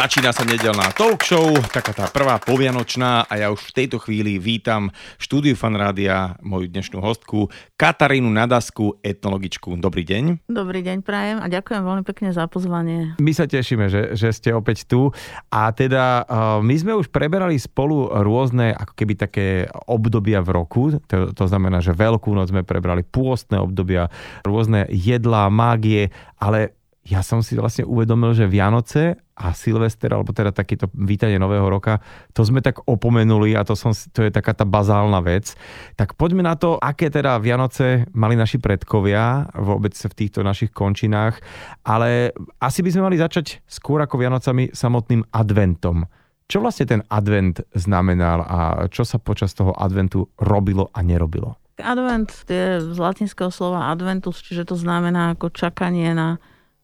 Začína sa nedelná talk show, taká tá prvá povianočná a ja už v tejto chvíli vítam v štúdiu Fanrádia moju dnešnú hostku Katarínu Nadasku, etnologičku. Dobrý deň. Dobrý deň, prajem a ďakujem veľmi pekne za pozvanie. My sa tešíme, že, že ste opäť tu a teda my sme už preberali spolu rôzne ako keby také obdobia v roku, to, to znamená, že Veľkú noc sme prebrali, pôstne obdobia, rôzne jedlá, mágie, ale ja som si vlastne uvedomil, že Vianoce a Silvester, alebo teda takéto vítanie Nového roka, to sme tak opomenuli a to, som, to je taká tá bazálna vec. Tak poďme na to, aké teda Vianoce mali naši predkovia vôbec v týchto našich končinách, ale asi by sme mali začať skôr ako Vianocami samotným adventom. Čo vlastne ten advent znamenal a čo sa počas toho adventu robilo a nerobilo? Advent je z latinského slova adventus, čiže to znamená ako čakanie na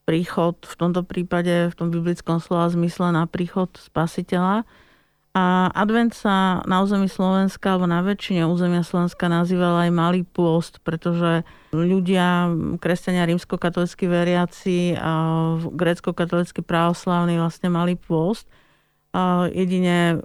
príchod, v tomto prípade v tom biblickom slova zmysle na príchod spasiteľa. A advent sa na území Slovenska alebo na väčšine územia Slovenska nazýval aj malý pôst, pretože ľudia, kresťania rímsko-katolícky veriaci a grécko-katolícky pravoslavní vlastne malý pôst. A jedine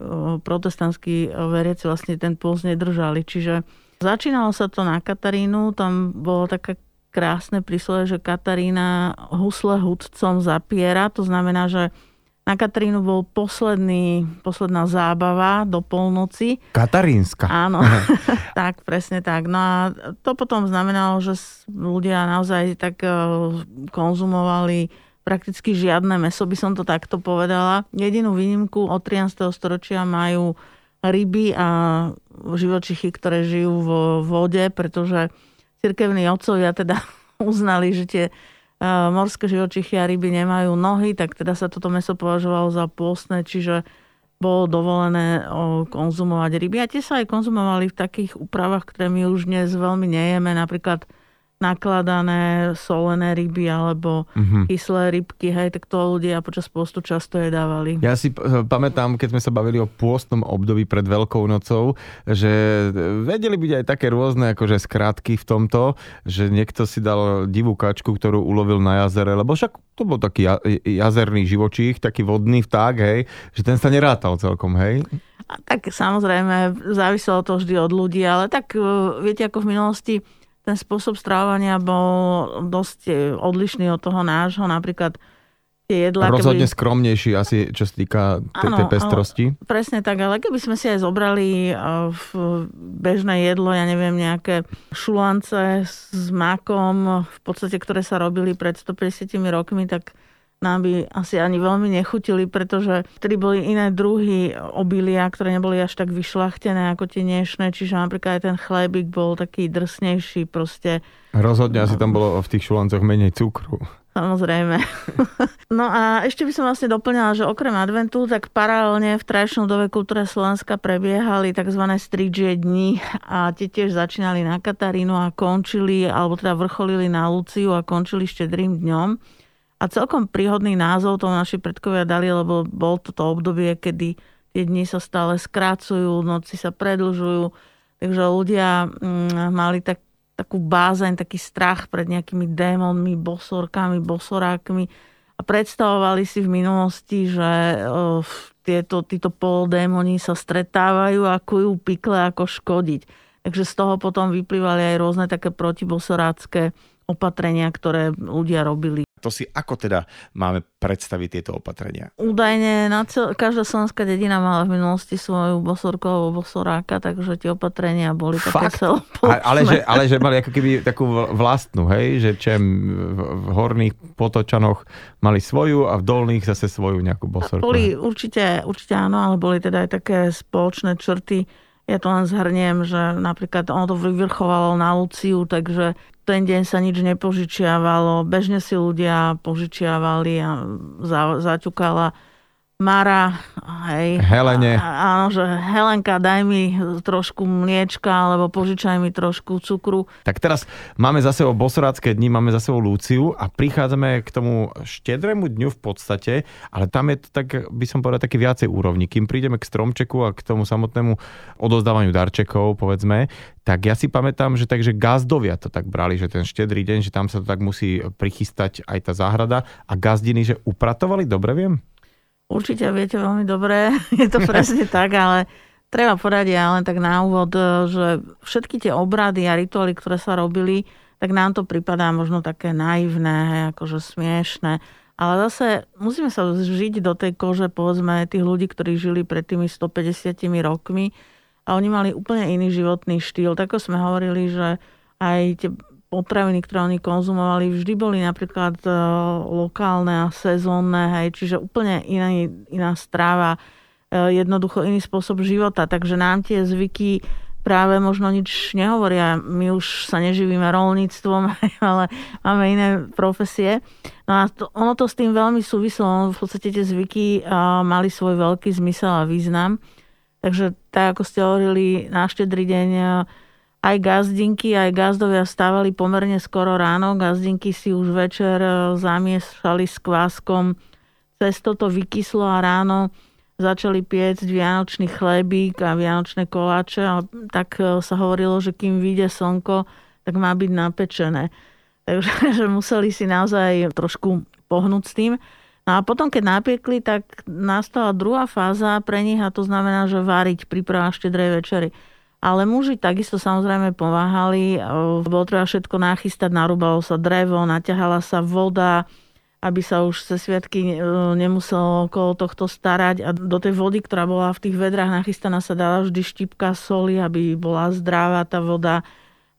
protestantskí veriaci vlastne ten pôst nedržali. Čiže začínalo sa to na Katarínu, tam bolo taká krásne prísloje, že Katarína husle hudcom zapiera. To znamená, že na Katarínu bol posledný, posledná zábava do polnoci. Katarínska. Áno, tak, presne tak. No a to potom znamenalo, že ľudia naozaj tak e, konzumovali prakticky žiadne meso, by som to takto povedala. Jedinú výnimku od 13. storočia majú ryby a živočichy, ktoré žijú vo vode, pretože cirkevní otcovia teda uznali, že tie morské živočichy a ryby nemajú nohy, tak teda sa toto meso považovalo za pôstne, čiže bolo dovolené konzumovať ryby. A tie sa aj konzumovali v takých úpravách, ktoré my už dnes veľmi nejeme, napríklad nakladané solené ryby alebo mm-hmm. kyslé rybky, hej, tak to ľudia počas postu často jedávali. Ja si pamätám, keď sme sa bavili o pôstnom období pred Veľkou nocou, že vedeli byť aj také rôzne akože skrátky v tomto, že niekto si dal divú kačku, ktorú ulovil na jazere, lebo však to bol taký jazerný živočích, taký vodný vták, hej, že ten sa nerátal celkom, hej? A tak samozrejme, záviselo to vždy od ľudí, ale tak e, viete, ako v minulosti ten spôsob strávania bol dosť e, odlišný od toho nášho. Napríklad tie jedlá... Rozhodne keby... skromnejší asi, čo sa týka tej pestrosti. Ale, presne tak, ale keby sme si aj zobrali e, v bežné jedlo, ja neviem, nejaké šulance s makom, v podstate, ktoré sa robili pred 150 rokmi, tak nám by asi ani veľmi nechutili, pretože vtedy boli iné druhy obilia, ktoré neboli až tak vyšlachtené ako tie dnešné, čiže napríklad aj ten chlebík bol taký drsnejší proste. Rozhodne asi tam bolo v tých šulancoch menej cukru. Samozrejme. No a ešte by som vlastne doplňala, že okrem adventu, tak paralelne v tradičnom dove kultúre Slovenska prebiehali tzv. stridžie dni a tie tiež začínali na Katarínu a končili, alebo teda vrcholili na Luciu a končili štedrým dňom. A celkom príhodný názov to naši predkovia dali, lebo bol toto obdobie, kedy tie dni sa stále skrácujú, noci sa predlžujú, takže ľudia mm, mali tak, takú bázeň, taký strach pred nejakými démonmi, bosorkami, bosorákmi a predstavovali si v minulosti, že oh, tieto, títo polodémoni sa stretávajú a kujú pikle ako škodiť. Takže z toho potom vyplývali aj rôzne také protibosorácké opatrenia, ktoré ľudia robili. To si ako teda máme predstaviť tieto opatrenia? Údajne na cel- každá slovenská dedina mala v minulosti svoju bosorku alebo bosoráka, takže tie opatrenia boli Fakt? také ale, že, ale že mali ako keby takú vlastnú, hej? Že čem v horných potočanoch mali svoju a v dolných zase svoju nejakú bosorku. Boli určite, určite áno, ale boli teda aj také spoločné črty ja to len zhrniem, že napríklad ono to vyvrchovalo na Luciu, takže ten deň sa nič nepožičiavalo, bežne si ľudia požičiavali a zaťukala Mara, hej. Helene. Áno, že Helenka, daj mi trošku mliečka, alebo požičaj mi trošku cukru. Tak teraz máme za sebou bosorácké dni, máme za sebou Lúciu a prichádzame k tomu štedrému dňu v podstate, ale tam je to tak, by som povedal, také viacej úrovni. Kým prídeme k stromčeku a k tomu samotnému odozdávaniu darčekov, povedzme, tak ja si pamätám, že takže gazdovia to tak brali, že ten štedrý deň, že tam sa to tak musí prichystať aj tá záhrada a gazdiny, že upratovali, dobre viem? Určite viete veľmi dobre, je to presne tak, ale treba povedať ja len tak na úvod, že všetky tie obrady a rituály, ktoré sa robili, tak nám to pripadá možno také naivné, akože smiešné. Ale zase musíme sa žiť do tej kože, povedzme, tých ľudí, ktorí žili pred tými 150 rokmi a oni mali úplne iný životný štýl. Tak sme hovorili, že aj tie potraviny, ktoré oni konzumovali, vždy boli napríklad e, lokálne a sezónne, hej, čiže úplne iná, iná stráva, e, jednoducho iný spôsob života. Takže nám tie zvyky práve možno nič nehovoria. My už sa neživíme rolníctvom, ale máme iné profesie. No a to, ono to s tým veľmi súvislo. V podstate tie zvyky mali svoj veľký zmysel a význam. Takže tak, ako ste hovorili, na štedrý deň aj gazdinky, aj gazdovia stávali pomerne skoro ráno. Gazdinky si už večer e, zamiešali s kváskom. Cez toto vykyslo a ráno začali piecť vianočný chlebík a vianočné koláče. A tak e, sa hovorilo, že kým vyjde slnko, tak má byť napečené. Takže že museli si naozaj trošku pohnúť s tým. No a potom, keď napiekli, tak nastala druhá fáza pre nich a to znamená, že variť príprava štedrej večery. Ale muži takisto samozrejme pomáhali. Bolo treba všetko nachystať, narúbalo sa drevo, naťahala sa voda, aby sa už cez sviatky e, nemuselo okolo tohto starať. A do tej vody, ktorá bola v tých vedrách nachystaná, sa dala vždy štipka soli, aby bola zdravá tá voda.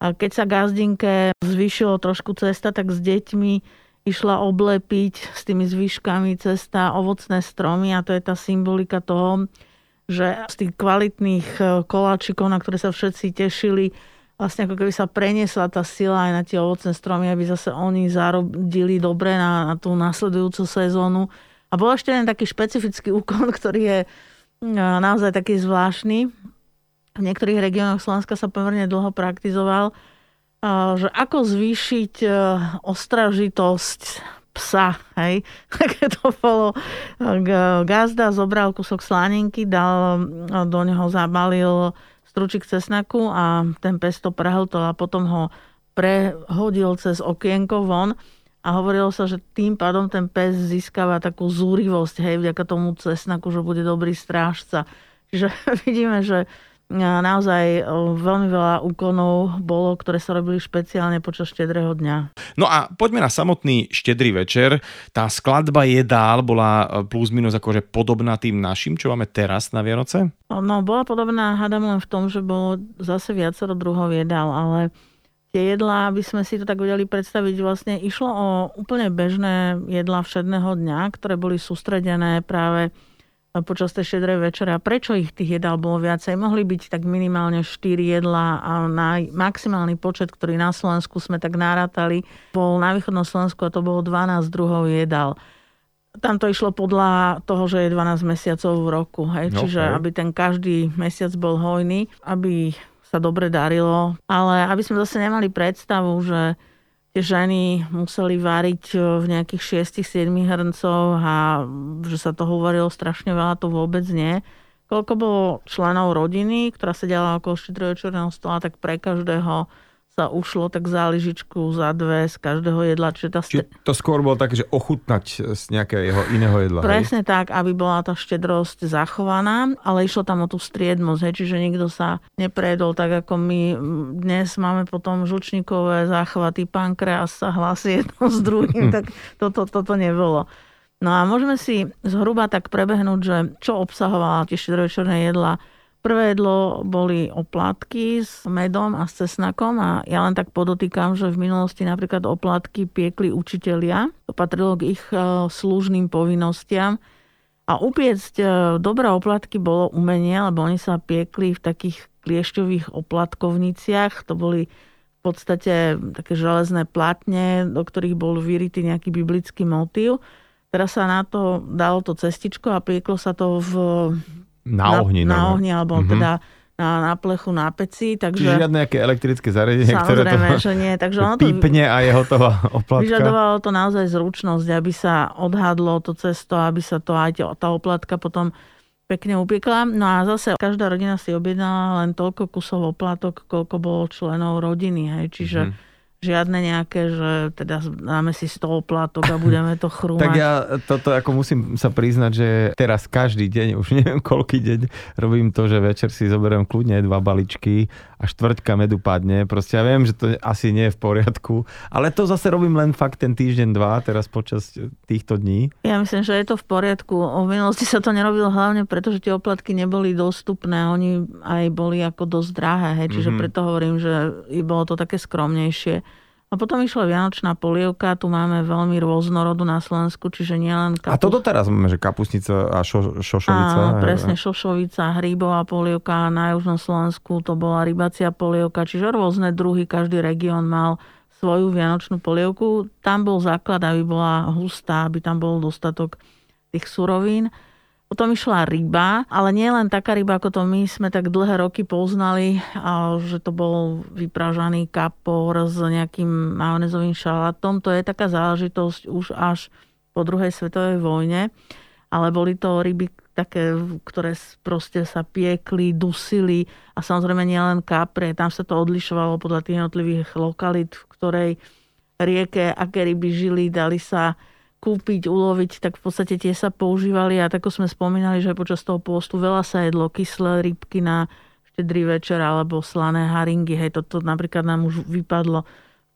A keď sa gazdinke zvýšilo trošku cesta, tak s deťmi išla oblepiť s tými zvyškami cesta ovocné stromy a to je tá symbolika toho, že z tých kvalitných e, koláčikov, na ktoré sa všetci tešili, vlastne ako keby sa preniesla tá sila aj na tie ovocné stromy, aby zase oni zarobili dobre na, na tú nasledujúcu sezónu. A bol ešte jeden taký špecifický úkon, ktorý je e, naozaj taký zvláštny. V niektorých regiónoch Slovenska sa pomerne dlho praktizoval, e, že ako zvýšiť ostražitosť psa, hej. Tak to bolo, gazda zobral kúsok slanenky, dal do neho zabalil stručik cesnaku a ten pes to prehltol a potom ho prehodil cez okienko von a hovorilo sa, že tým pádom ten pes získava takú zúrivosť, hej, vďaka tomu cesnaku, že bude dobrý strážca. Čiže vidíme, že naozaj veľmi veľa úkonov bolo, ktoré sa robili špeciálne počas štedrého dňa. No a poďme na samotný štedrý večer. Tá skladba jedál bola e, plus minus akože podobná tým našim, čo máme teraz na Vianoce? No, bola podobná, hádam len v tom, že bolo zase viacero druhov jedál, ale tie jedlá, aby sme si to tak vedeli predstaviť, vlastne išlo o úplne bežné jedlá všedného dňa, ktoré boli sústredené práve počas tej šedrej večere. A prečo ich tých jedál bolo viacej? Mohli byť tak minimálne 4 jedlá a na maximálny počet, ktorý na Slovensku sme tak nárátali, bol na východnom Slovensku a to bolo 12 druhov jedál. Tam to išlo podľa toho, že je 12 mesiacov v roku. Hej? Okay. Čiže aby ten každý mesiac bol hojný, aby sa dobre darilo. Ale aby sme zase nemali predstavu, že tie ženy museli variť e, v nejakých 6-7 hrncov a že sa toho hovorilo strašne veľa, to vôbec nie. Koľko bolo členov rodiny, ktorá sedela okolo štedrovečerného stola, tak pre každého sa ušlo tak záležičku za dve z každého jedla. Čiže, tá st- Čiže to skôr bolo také, že ochutnať z nejakého iného jedla. Presne hej? tak, aby bola tá štedrosť zachovaná, ale išlo tam o tú striednosť, hej, čiže nikto sa neprejedol tak, ako my dnes máme potom žučníkové záchvaty, pankreas sa hlasí jedno s druhým, tak toto, toto nebolo. No a môžeme si zhruba tak prebehnúť, že čo obsahovala tie štedrovečerné jedla Prvé jedlo boli oplatky s medom a s cesnakom a ja len tak podotýkam, že v minulosti napríklad oplatky piekli učitelia. To patrilo k ich e, služným povinnostiam. A upiecť e, dobré oplatky bolo umenie, lebo oni sa piekli v takých kliešťových oplatkovniciach. To boli v podstate také železné platne, do ktorých bol vyritý nejaký biblický motív. Teraz sa na to dalo to cestičko a pieklo sa to v na ohni. Na, na ohni, alebo mm-hmm. teda na, na plechu, na peci. Takže... Čiže žiadne nejaké elektrické zariadenie, ktoré to že nie. Takže ono to pípne a je hotová oplatka. Vyžadovalo to naozaj zručnosť, aby sa odhadlo to cesto, aby sa to aj tá oplatka potom pekne upiekla. No a zase každá rodina si objednala len toľko kusov oplatok, koľko bolo členov rodiny. Hej. Čiže mm-hmm. Žiadne nejaké, že teda dáme si stôl plátok a budeme to chrúmať. tak ja toto ako musím sa priznať, že teraz každý deň, už neviem koľký deň, robím to, že večer si zoberiem kľudne dva baličky a štvrťka medu padne. Proste ja viem, že to asi nie je v poriadku, ale to zase robím len fakt ten týždeň, dva, teraz počas týchto dní. Ja myslím, že je to v poriadku. O minulosti sa to nerobilo hlavne preto, že tie oplatky neboli dostupné. Oni aj boli ako dosť drahé, hej. čiže mm-hmm. preto hovorím, že bolo to také skromnejšie. A potom išla Vianočná polievka, tu máme veľmi rôznorodu na Slovensku, čiže nielen kapust... A to doteraz máme, že kapusnica a šo, šošovica. Áno, presne, šošovica, hríbová polievka, na južnom Slovensku to bola rybacia polievka, čiže rôzne druhy, každý región mal svoju vianočnú polievku. Tam bol základ, aby bola hustá, aby tam bol dostatok tých surovín. Potom išla ryba, ale nie len taká ryba, ako to my sme tak dlhé roky poznali, že to bol vypražaný kapor s nejakým majonezovým šalátom. To je taká záležitosť už až po druhej svetovej vojne. Ale boli to ryby také, ktoré proste sa piekli, dusili a samozrejme nielen kapre, tam sa to odlišovalo podľa tých jednotlivých lokalit, v ktorej rieke, aké ryby žili, dali sa kúpiť, uloviť, tak v podstate tie sa používali a tako sme spomínali, že počas toho pôstu veľa sa jedlo kyslé rybky na štedrý večer alebo slané haringy. Hej, toto napríklad nám už vypadlo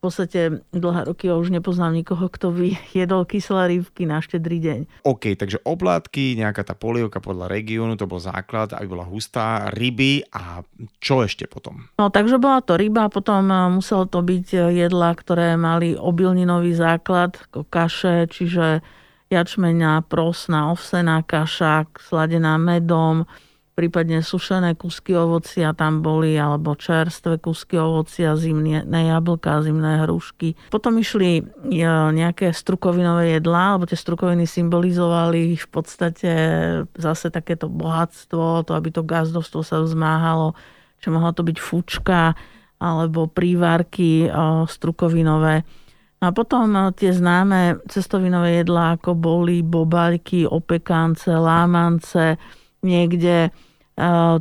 podstate dlhé roky už nepoznám nikoho, kto by jedol kyslé rybky na štedrý deň. OK, takže oblátky, nejaká tá polievka podľa regiónu, to bol základ, aby bola hustá, ryby a čo ešte potom? No takže bola to ryba, potom eh, muselo to byť eh, jedla, ktoré mali obilninový základ, ako kaše, čiže jačmeňa, prosná, ovsená kaša, sladená medom, prípadne sušené kusky ovocia tam boli, alebo čerstvé kusky ovocia, zimné jablka, zimné hrušky. Potom išli e, nejaké strukovinové jedlá, alebo tie strukoviny symbolizovali v podstate zase takéto bohatstvo, to aby to gazdovstvo sa vzmáhalo, čo mohla to byť fučka, alebo prívárky e, strukovinové. A potom e, tie známe cestovinové jedlá, ako boli bobaľky, opekance, lámance, niekde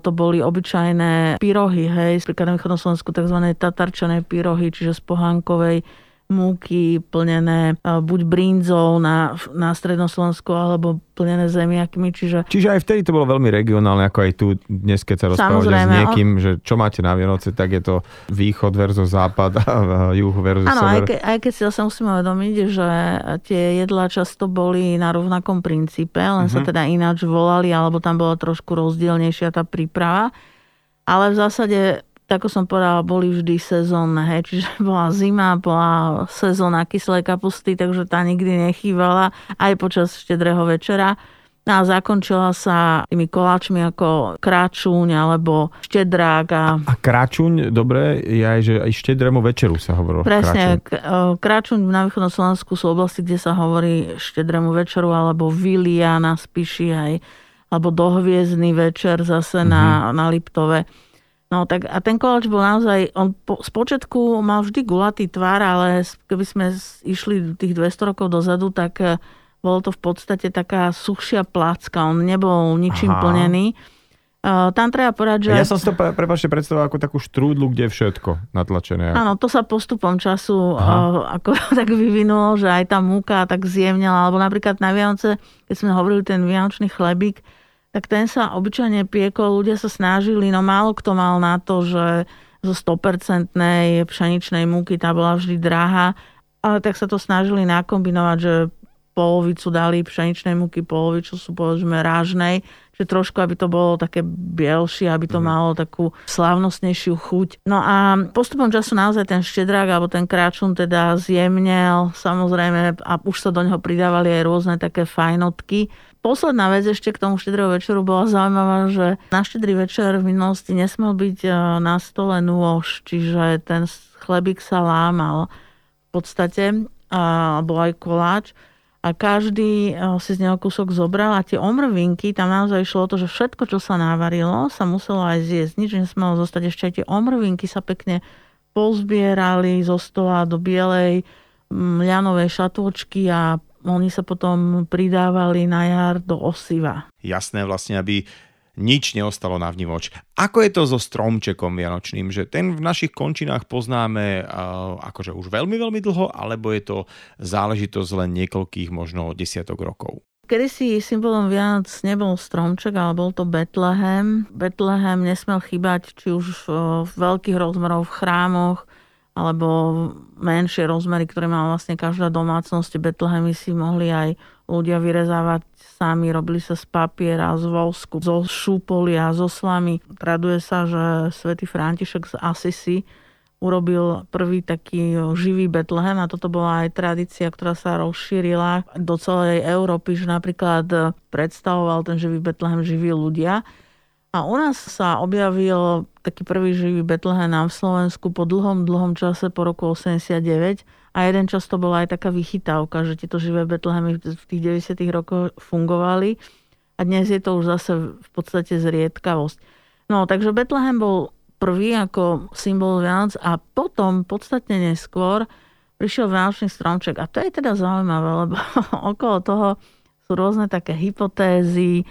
to boli obyčajné pyrohy, hej, napríklad na východnom Slovensku tzv. tatarčané pyrohy, čiže z pohánkovej múky plnené buď brinzou na, na strednom Slovensku alebo plnené zemiakmi. Čiže... čiže aj vtedy to bolo veľmi regionálne, ako aj tu dnes, keď sa rozprávate s niekým, že čo máte na Vianoce, tak je to východ versus západ a juh versus Áno, sever. Aj, ke, aj keď si zase musíme uvedomiť, že tie jedlá často boli na rovnakom princípe, len uh-huh. sa mhm. teda ináč volali, alebo tam bola trošku rozdielnejšia tá príprava. Ale v zásade ako som povedala, boli vždy sezónne. Hej. Čiže bola zima, bola sezóna kyslej kapusty, takže tá nikdy nechývala aj počas štedrého večera. No a zakončila sa tými koláčmi ako kráčuň alebo štedrák. A, a kráčuň, dobre, je aj, že aj štedrému večeru sa hovorilo. Presne, kráčuň. kráčuň na východnom Slovensku sú oblasti, kde sa hovorí štedrému večeru alebo Vilia na Spiši, aj, alebo dohviezdny večer zase mm-hmm. na, na Liptove. No tak a ten koláč bol naozaj, on po, spočiatku mal vždy gulatý tvar, ale keby sme išli tých 200 rokov dozadu, tak eh, bolo to v podstate taká suchšia placka, on nebol ničím Aha. plnený. Uh, tam treba povedať, že... Ja som si to, prepáčte, predstavoval ako takú štrúdlu, kde je všetko natlačené. Áno, to sa postupom času uh, ako tak vyvinulo, že aj tá múka tak zjemnila, alebo napríklad na Vianoce, keď sme hovorili ten vianočný chlebík, tak ten sa obyčajne piekol, ľudia sa snažili, no málo kto mal na to, že zo 100% pšeničnej múky tá bola vždy drahá, ale tak sa to snažili nakombinovať, že polovicu dali pšeničnej múky, polovicu sú povedzme rážnej, že trošku, aby to bolo také bielšie, aby to mm. malo takú slávnostnejšiu chuť. No a postupom času naozaj ten štedrák alebo ten kráčun teda zjemnel, samozrejme, a už sa do neho pridávali aj rôzne také fajnotky. Posledná vec ešte k tomu štedrého večeru bola zaujímavá, že na štedrý večer v minulosti nesmel byť e, na stole nôž, čiže ten chlebík sa lámal v podstate, alebo aj koláč a každý e, si z neho kúsok zobral a tie omrvinky, tam naozaj išlo o to, že všetko, čo sa navarilo, sa muselo aj zjesť. Nič nesmelo zostať. Ešte aj tie omrvinky sa pekne pozbierali zo stola do bielej ľanovej šatôčky a oni sa potom pridávali na jar do osiva. Jasné vlastne, aby nič neostalo na vnívoč. Ako je to so stromčekom vianočným? Že ten v našich končinách poznáme uh, akože už veľmi, veľmi dlho, alebo je to záležitosť len niekoľkých možno desiatok rokov? Kedy si symbolom Vianoc nebol stromček, ale bol to Betlehem. Betlehem nesmel chýbať či už v veľkých rozmerov v chrámoch, alebo menšie rozmery, ktoré mala vlastne každá domácnosť. Betlehemy si mohli aj ľudia vyrezávať sami, robili sa z papiera, z vosku, zo šúpolia, zo slamy. Traduje sa, že svätý František z Assisi urobil prvý taký živý Betlehem a toto bola aj tradícia, ktorá sa rozšírila do celej Európy, že napríklad predstavoval ten živý Betlehem živí ľudia. A u nás sa objavil taký prvý živý Betlehem v Slovensku po dlhom, dlhom čase po roku 89 a jeden čas to bola aj taká vychytávka, že tieto živé Betlehemy v tých 90 rokoch fungovali a dnes je to už zase v podstate zriedkavosť. No, takže Betlehem bol prvý ako symbol Vianoc a potom podstatne neskôr prišiel Vianočný stromček. A to je teda zaujímavé, lebo okolo toho sú rôzne také hypotézy,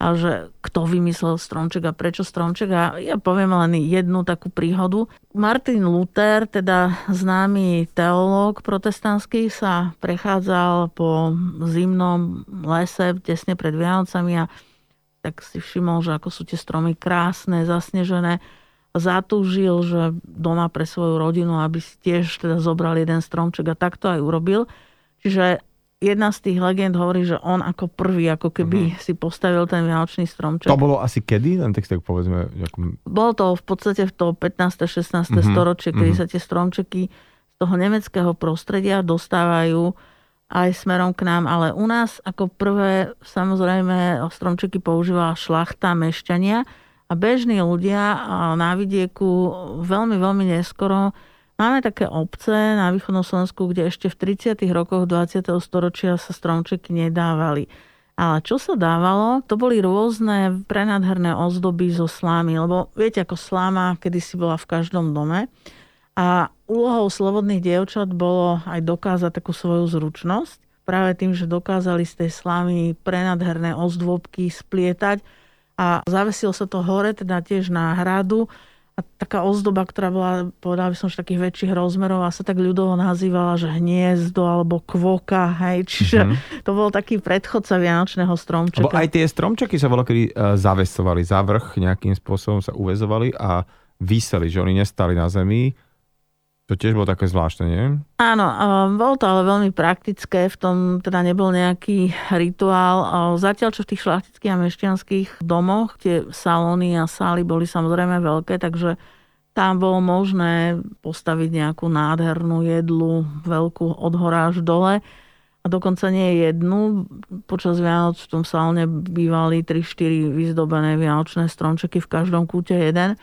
a že kto vymyslel stromček a prečo stromček. A ja poviem len jednu takú príhodu. Martin Luther, teda známy teológ protestantský, sa prechádzal po zimnom lese tesne pred Vianocami a tak si všimol, že ako sú tie stromy krásne, zasnežené zatúžil, že doma pre svoju rodinu, aby si tiež teda zobral jeden stromček a takto aj urobil. Čiže jedna z tých legend hovorí, že on ako prvý, ako keby uh-huh. si postavil ten vianočný stromček. To bolo asi kedy? Len tak, tak povedzme. Ako... Bolo to v podstate v to 15. 16. Uh-huh. storočie, kedy uh-huh. sa tie stromčeky z toho nemeckého prostredia dostávajú aj smerom k nám, ale u nás ako prvé samozrejme stromčeky používala šlachta, mešťania, a bežní ľudia na vidieku veľmi, veľmi neskoro Máme také obce na východnom Slovensku, kde ešte v 30. rokoch 20. storočia sa stromčeky nedávali. Ale čo sa dávalo, to boli rôzne prenádherné ozdoby zo slámy, lebo viete, ako sláma kedysi bola v každom dome. A úlohou slobodných dievčat bolo aj dokázať takú svoju zručnosť. Práve tým, že dokázali z tej slámy prenádherné ozdôbky splietať, a zavesil sa to hore, teda tiež na hradu a taká ozdoba, ktorá bola, povedal by som, že takých väčších rozmerov a sa tak ľudovo nazývala, že hniezdo alebo kvoka, hej, čiže mm-hmm. to bol taký predchodca Vianočného stromčeka. Lebo aj tie stromčeky sa bolo kedy uh, zavesovali, za vrch nejakým spôsobom sa uvezovali a vyseli, že oni nestali na zemi, to tiež bolo také zvláštne, nie? Áno, bolo to ale veľmi praktické, v tom teda nebol nejaký rituál. Zatiaľ, čo v tých šlachtických a mešťanských domoch, tie salóny a sály boli samozrejme veľké, takže tam bolo možné postaviť nejakú nádhernú jedlu, veľkú od hora až dole. A dokonca nie jednu. Počas Vianoc v tom salóne bývali 3-4 vyzdobené vianočné stromčeky, v každom kúte jeden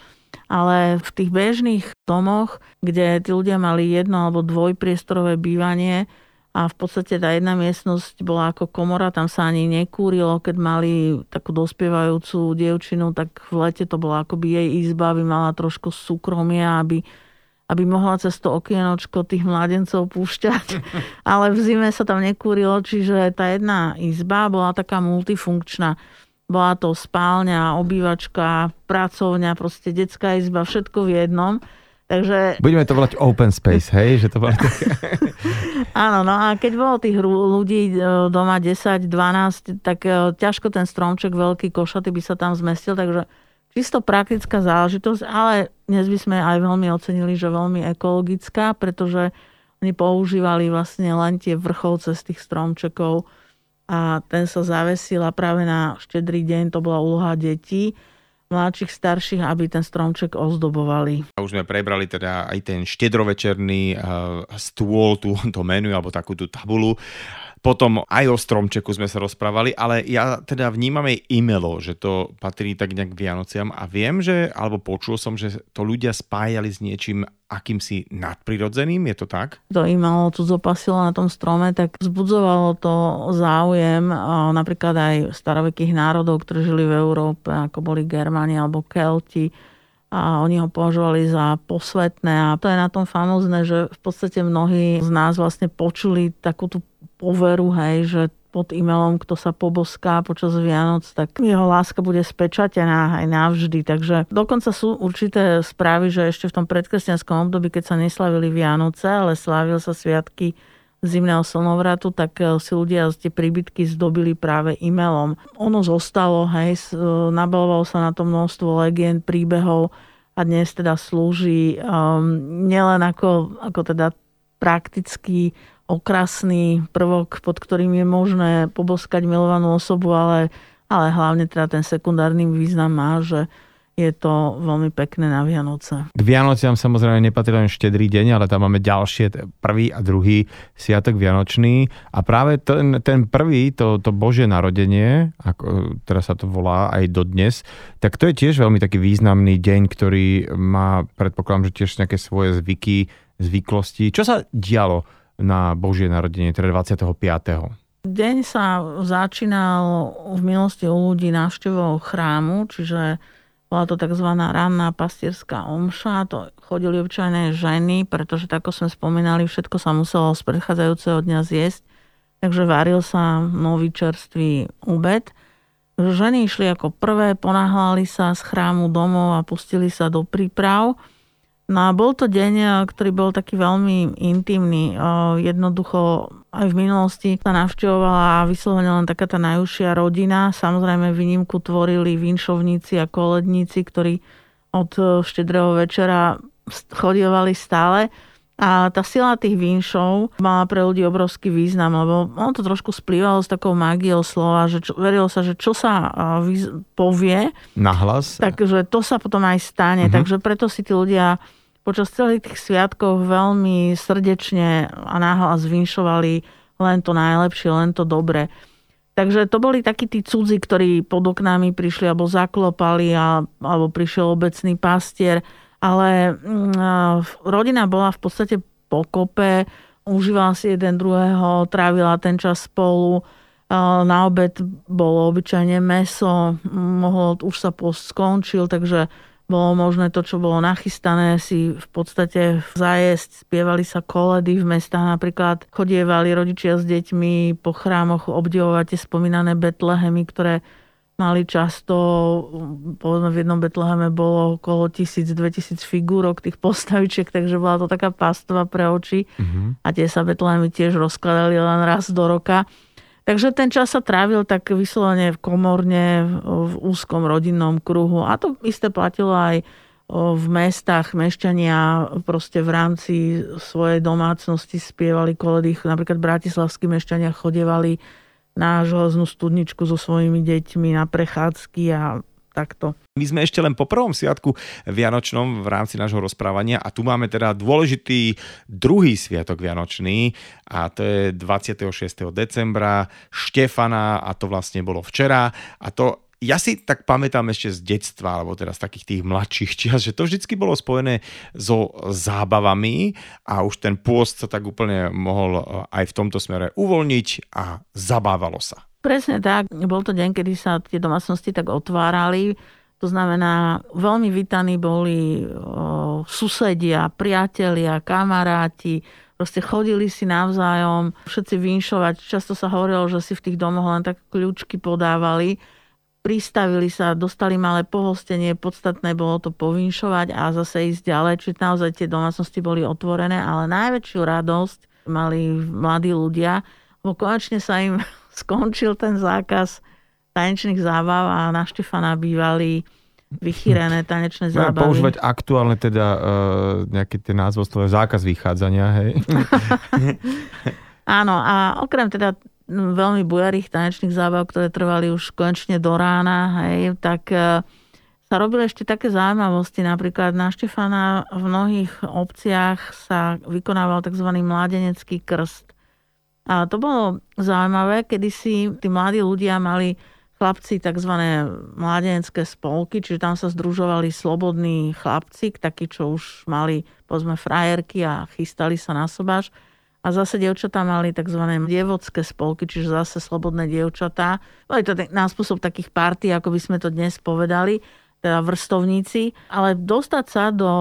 ale v tých bežných domoch, kde tí ľudia mali jedno alebo dvojpriestorové bývanie a v podstate tá jedna miestnosť bola ako komora, tam sa ani nekúrilo, keď mali takú dospievajúcu dievčinu, tak v lete to bola akoby jej izba, aby mala trošku súkromia, aby aby mohla cez to okienočko tých mladencov púšťať. Ale v zime sa tam nekúrilo, čiže tá jedna izba bola taká multifunkčná. Bola to spálňa, obývačka, pracovňa, proste detská izba, všetko v jednom. Takže... Budeme to volať open space, hej? Že to bolo Áno, no a keď bolo tých ľudí e, doma 10, 12, tak e, ťažko ten stromček veľký košaty by sa tam zmestil, takže čisto praktická záležitosť, ale dnes by sme aj veľmi ocenili, že veľmi ekologická, pretože oni používali vlastne len tie vrcholce z tých stromčekov, a ten sa zavesil a práve na štedrý deň to bola úloha detí, mladších, starších, aby ten stromček ozdobovali. Už sme prebrali teda aj ten štedrovečerný uh, stôl, tú, to menu alebo takú tú tabulu. Potom aj o stromčeku sme sa rozprávali, ale ja teda vnímam aj imelo, že to patrí tak nejak Vianociam a viem, že, alebo počul som, že to ľudia spájali s niečím akýmsi nadprirodzeným, je to tak? To imelo tu zopasilo na tom strome, tak vzbudzovalo to záujem napríklad aj starovekých národov, ktorí žili v Európe, ako boli Germáni alebo Kelti a oni ho považovali za posvetné a to je na tom famózne, že v podstate mnohí z nás vlastne počuli takú tú poveru, hej, že pod e-mailom, kto sa poboská počas Vianoc, tak jeho láska bude spečatená aj navždy. Takže dokonca sú určité správy, že ešte v tom predkresťanskom období, keď sa neslavili Vianoce, ale slávil sa sviatky zimného slnovratu, tak e, si ľudia tie príbytky zdobili práve e-mailom. Ono zostalo, hej, e, nabalovalo sa na to množstvo legend, príbehov a dnes teda slúži um, nielen ako, ako teda praktický okrasný prvok, pod ktorým je možné poboskať milovanú osobu, ale, ale hlavne teda ten sekundárny význam má, že je to veľmi pekné na Vianoce. K Vianociam samozrejme nepatrí len štedrý deň, ale tam máme ďalšie, prvý a druhý sviatok Vianočný a práve ten, ten prvý, to, to Božie narodenie, ako teraz sa to volá aj dodnes, tak to je tiež veľmi taký významný deň, ktorý má, predpokladám, že tiež nejaké svoje zvyky, zvyklosti. Čo sa dialo na Božie narodenie, teda 25. Deň sa začínal v minulosti u ľudí návštevou chrámu, čiže bola to tzv. ranná pastierská omša, to chodili občajné ženy, pretože tak ako sme spomínali, všetko sa muselo z predchádzajúceho dňa zjesť, takže varil sa nový čerstvý ubed. Ženy išli ako prvé, ponáhľali sa z chrámu domov a pustili sa do príprav. No a bol to deň, eh, ktorý bol taký veľmi intimný. Eh, jednoducho aj v minulosti sa navštevovala vyslovene len taká tá najúžšia rodina. Samozrejme výnimku tvorili vinšovníci a koledníci, ktorí od eh, štedrého večera chodievali stále. A tá sila tých vinšov mala pre ľudí obrovský význam, lebo ono to trošku splývalo s takou mágiou slova, že čo, verilo sa, že čo sa povie, Nahlas. takže to sa potom aj stane. Uh-huh. Takže preto si tí ľudia počas celých tých sviatkov veľmi srdečne a náhlas zvinšovali len to najlepšie, len to dobré. Takže to boli takí tí cudzi, ktorí pod oknami prišli alebo zaklopali a, alebo prišiel obecný pastier. Ale mm, rodina bola v podstate pokope, užívala si jeden druhého, trávila ten čas spolu. Na obed bolo obyčajne meso, mohlo, už sa post skončil, takže bolo možné to, čo bolo nachystané, si v podstate zajesť. Spievali sa koledy v mestách, napríklad chodievali rodičia s deťmi po chrámoch obdivovať tie spomínané Betlehemy, ktoré mali často, povedzme v jednom Betleheme bolo okolo 1000-2000 figúrok tých postavičiek, takže bola to taká pastova pre oči. Mm-hmm. A tie sa Betlehemy tiež rozkladali len raz do roka. Takže ten čas sa trávil tak vyslovene v komorne, v úzkom rodinnom kruhu. A to isté platilo aj v mestách mešťania proste v rámci svojej domácnosti spievali koledy. Napríklad bratislavskí mešťania chodievali na železnú studničku so svojimi deťmi na prechádzky a takto. My sme ešte len po prvom sviatku Vianočnom v rámci nášho rozprávania a tu máme teda dôležitý druhý sviatok Vianočný a to je 26. decembra Štefana a to vlastne bolo včera a to ja si tak pamätám ešte z detstva, alebo teda z takých tých mladších čias, že to vždycky bolo spojené so zábavami a už ten pôst sa tak úplne mohol aj v tomto smere uvoľniť a zabávalo sa. Presne tak. Bol to deň, kedy sa tie domácnosti tak otvárali. To znamená, veľmi vítaní boli o, susedia, priatelia, kamaráti, proste chodili si navzájom, všetci vinšovať. Často sa hovorilo, že si v tých domoch len tak kľúčky podávali. Pristavili sa, dostali malé pohostenie, podstatné bolo to povinšovať a zase ísť ďalej. Čiže naozaj tie domácnosti boli otvorené, ale najväčšiu radosť mali mladí ľudia, lebo konečne sa im skončil ten zákaz tanečných zábav a na Štefana bývali vychýrené tanečné no, zábavy. Používať aktuálne teda uh, nejaké tie názvostlové zákaz vychádzania, hej? Áno, a okrem teda veľmi bujarých tanečných zábav, ktoré trvali už konečne do rána, hej, tak uh, sa robili ešte také zaujímavosti. Napríklad na Štefana v mnohých obciach sa vykonával tzv. mládenecký krst. A to bolo zaujímavé, kedy si tí mladí ľudia mali chlapci tzv. mladenecké spolky, čiže tam sa združovali slobodní chlapci, takí, čo už mali, povedzme, frajerky a chystali sa na sobáš. A zase dievčatá mali tzv. dievocké spolky, čiže zase slobodné dievčatá. Boli to na spôsob takých party, ako by sme to dnes povedali, teda vrstovníci. Ale dostať sa do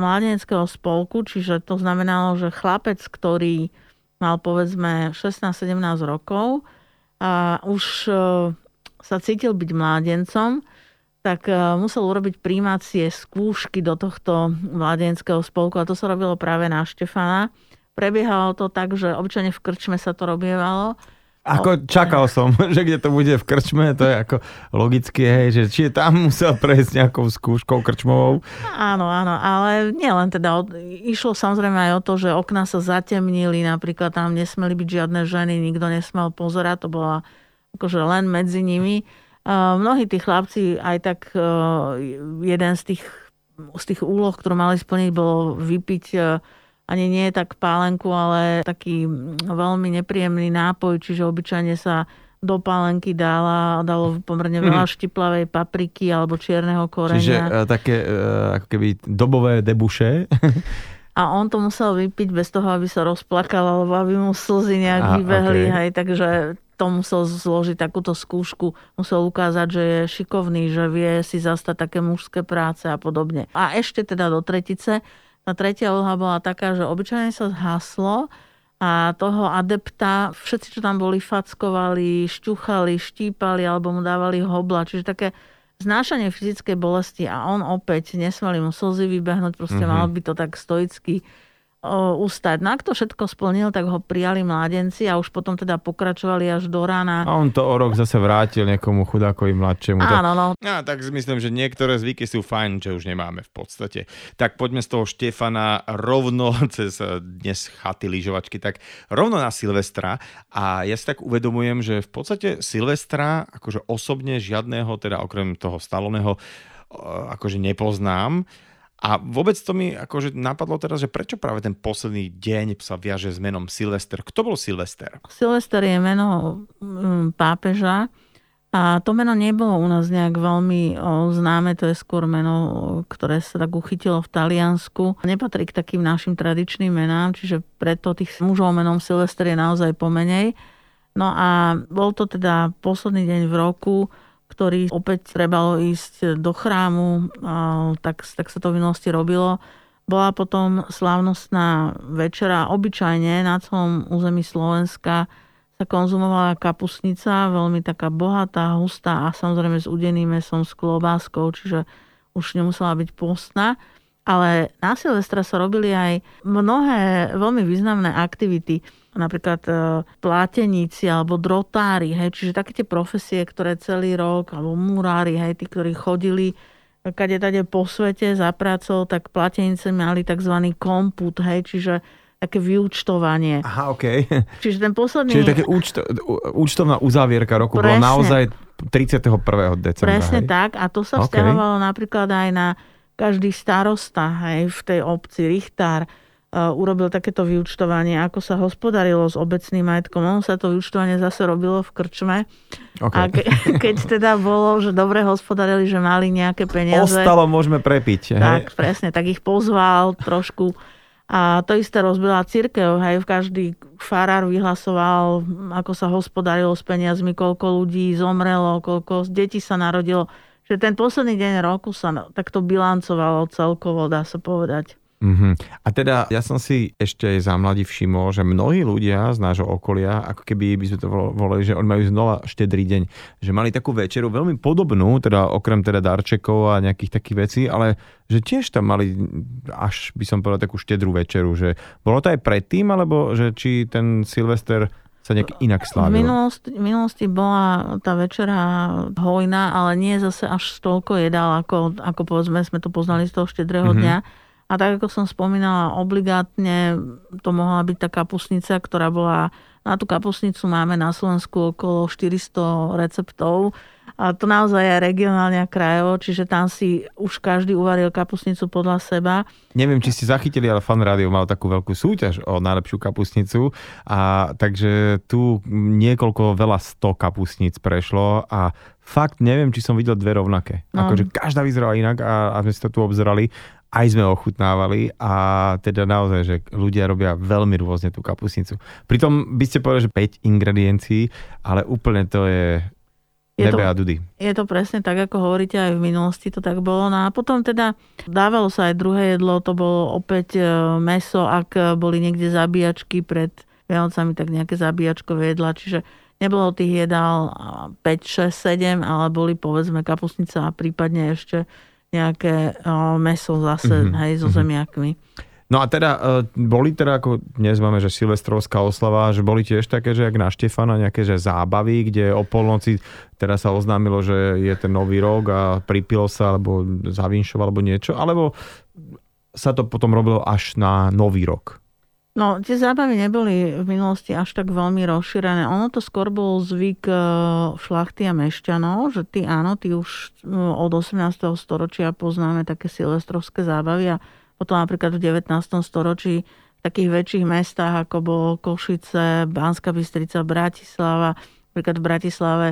mladeneckého spolku, čiže to znamenalo, že chlapec, ktorý mal povedzme 16-17 rokov, a už sa cítil byť mládencom, tak musel urobiť príjmacie skúšky do tohto mladenského spolku a to sa robilo práve na Štefana. Prebiehalo to tak, že obyčajne v krčme sa to robievalo ako čakal som, že kde to bude v krčme, to je ako logické, hej, že či je tam musel prejsť nejakou skúškou krčmovou. Áno, áno, ale nielen teda, išlo samozrejme aj o to, že okná sa zatemnili, napríklad tam nesmeli byť žiadne ženy, nikto nesmel pozerať, to bola akože len medzi nimi. Mnohí tí chlapci aj tak jeden z tých, z tých úloh, ktorú mali splniť, bolo vypiť ani nie tak pálenku, ale taký veľmi nepríjemný nápoj, čiže obyčajne sa do pálenky dala, dalo pomerne veľa mm. štiplavej papriky alebo čierneho korenia. Čiže uh, také uh, ako keby dobové debuše. A on to musel vypiť bez toho, aby sa rozplakal, alebo aby mu slzy nejak A, vybehli. Okay. Hej, takže to musel zložiť takúto skúšku. Musel ukázať, že je šikovný, že vie si zastať také mužské práce a podobne. A ešte teda do tretice tá tretia úloha bola taká, že obyčajne sa zhaslo a toho adepta, všetci, čo tam boli, fackovali, šťuchali, štípali alebo mu dávali hobla. Čiže také znášanie fyzickej bolesti a on opäť nesmeli mu slzy vybehnúť, proste mm-hmm. mal by to tak stoicky ustať. No ak to všetko splnil, tak ho prijali mladenci a už potom teda pokračovali až do rána. A on to o rok zase vrátil niekomu chudákovi mladšiemu. Áno, no. A tak myslím, že niektoré zvyky sú fajn, čo už nemáme v podstate. Tak poďme z toho Štefana rovno cez eh, dnes chaty lyžovačky, tak rovno na Silvestra a ja si tak uvedomujem, že v podstate Silvestra akože osobne žiadného, teda okrem toho staloného, eh, akože nepoznám. A vôbec to mi akože napadlo teraz, že prečo práve ten posledný deň sa viaže s menom Silvester. Kto bol Silvester? Silvester je meno mm, pápeža a to meno nebolo u nás nejak veľmi známe, to je skôr meno, ktoré sa tak uchytilo v Taliansku. Nepatrí k takým našim tradičným menám, čiže preto tých mužov menom Silvester je naozaj pomenej. No a bol to teda posledný deň v roku, ktorý opäť trebalo ísť do chrámu, tak, tak sa to v minulosti robilo. Bola potom slávnostná večera. Obyčajne na celom území Slovenska sa konzumovala kapusnica, veľmi taká bohatá, hustá a samozrejme s udeným mesom, s klobáskou, čiže už nemusela byť postná. Ale na Silvestra sa robili aj mnohé veľmi významné aktivity napríklad e, pláteníci alebo drotári, hej, čiže také tie profesie, ktoré celý rok, alebo murári, hej, tí, ktorí chodili kade tade po svete za prácou, tak platenice mali tzv. komput, hej, čiže také vyúčtovanie. Aha, OK. Čiže ten posledný... Čiže také účto, účtovná uzávierka roku Presne. bola naozaj 31. decembra. Presne hej? tak a to sa okay. vzťahovalo napríklad aj na každý starosta hej, v tej obci, Richtár, urobil takéto vyučtovanie, ako sa hospodarilo s obecným majetkom. Ono sa to vyučtovanie zase robilo v krčme. Okay. A ke, keď teda bolo, že dobre hospodarili, že mali nejaké peniaze. Ostalo môžeme prepiť. Tak, hej? presne. Tak ich pozval trošku. A to isté rozbila církev. Hej, každý farár vyhlasoval, ako sa hospodarilo s peniazmi, koľko ľudí zomrelo, koľko detí sa narodilo. Že ten posledný deň roku sa takto bilancovalo celkovo, dá sa povedať. Mm-hmm. A teda ja som si ešte za mladí všimol, že mnohí ľudia z nášho okolia, ako keby by sme to volali, že oni majú znova štedrý deň, že mali takú večeru veľmi podobnú, teda okrem teda darčekov a nejakých takých vecí, ale že tiež tam mali až by som povedal takú štedrú večeru, že bolo to aj predtým, alebo že či ten Silvester sa nejak inak slávil? V minulosti, v minulosti bola tá večera hojná, ale nie zase až toľko jedál, ako, ako povedzme sme to poznali z toho štedrého mm-hmm. dňa a tak ako som spomínala, obligátne to mohla byť tá kapusnica, ktorá bola, na tú kapusnicu máme na Slovensku okolo 400 receptov. A to naozaj je regionálne a krajovo, čiže tam si už každý uvaril kapusnicu podľa seba. Neviem, či ste zachytili, ale Fan Radio mal takú veľkú súťaž o najlepšiu kapusnicu. A takže tu niekoľko, veľa sto kapusnic prešlo a fakt neviem, či som videl dve rovnaké. No. Akože každá vyzerala inak a, a sme si to tu obzerali aj sme ochutnávali a teda naozaj, že ľudia robia veľmi rôzne tú kapusnicu. Pritom by ste povedali, že 5 ingrediencií, ale úplne to je je to, a dudy. je to presne tak, ako hovoríte, aj v minulosti to tak bolo. No a potom teda dávalo sa aj druhé jedlo, to bolo opäť e, meso, ak boli niekde zabíjačky pred Vianocami, tak nejaké zabíjačkové jedla. Čiže nebolo tých jedál 5, 6, 7, ale boli povedzme kapusnica a prípadne ešte nejaké meso zase, mm-hmm. hej, so mm-hmm. zemiakmi. No a teda, e, boli teda, ako dnes máme, že silvestrovská oslava, že boli tiež také, že jak na Štefana, nejaké že zábavy, kde o polnoci teraz sa oznámilo, že je ten nový rok a pripilo sa, alebo zavinšoval, alebo niečo, alebo sa to potom robilo až na nový rok? No, tie zábavy neboli v minulosti až tak veľmi rozšírené. Ono to skôr bol zvyk e, šlachty a mešťanov, že ty áno, ty už e, od 18. storočia poznáme také silvestrovské zábavy a potom napríklad v 19. storočí v takých väčších mestách, ako bolo Košice, Banská Bystrica, Bratislava. Napríklad v Bratislave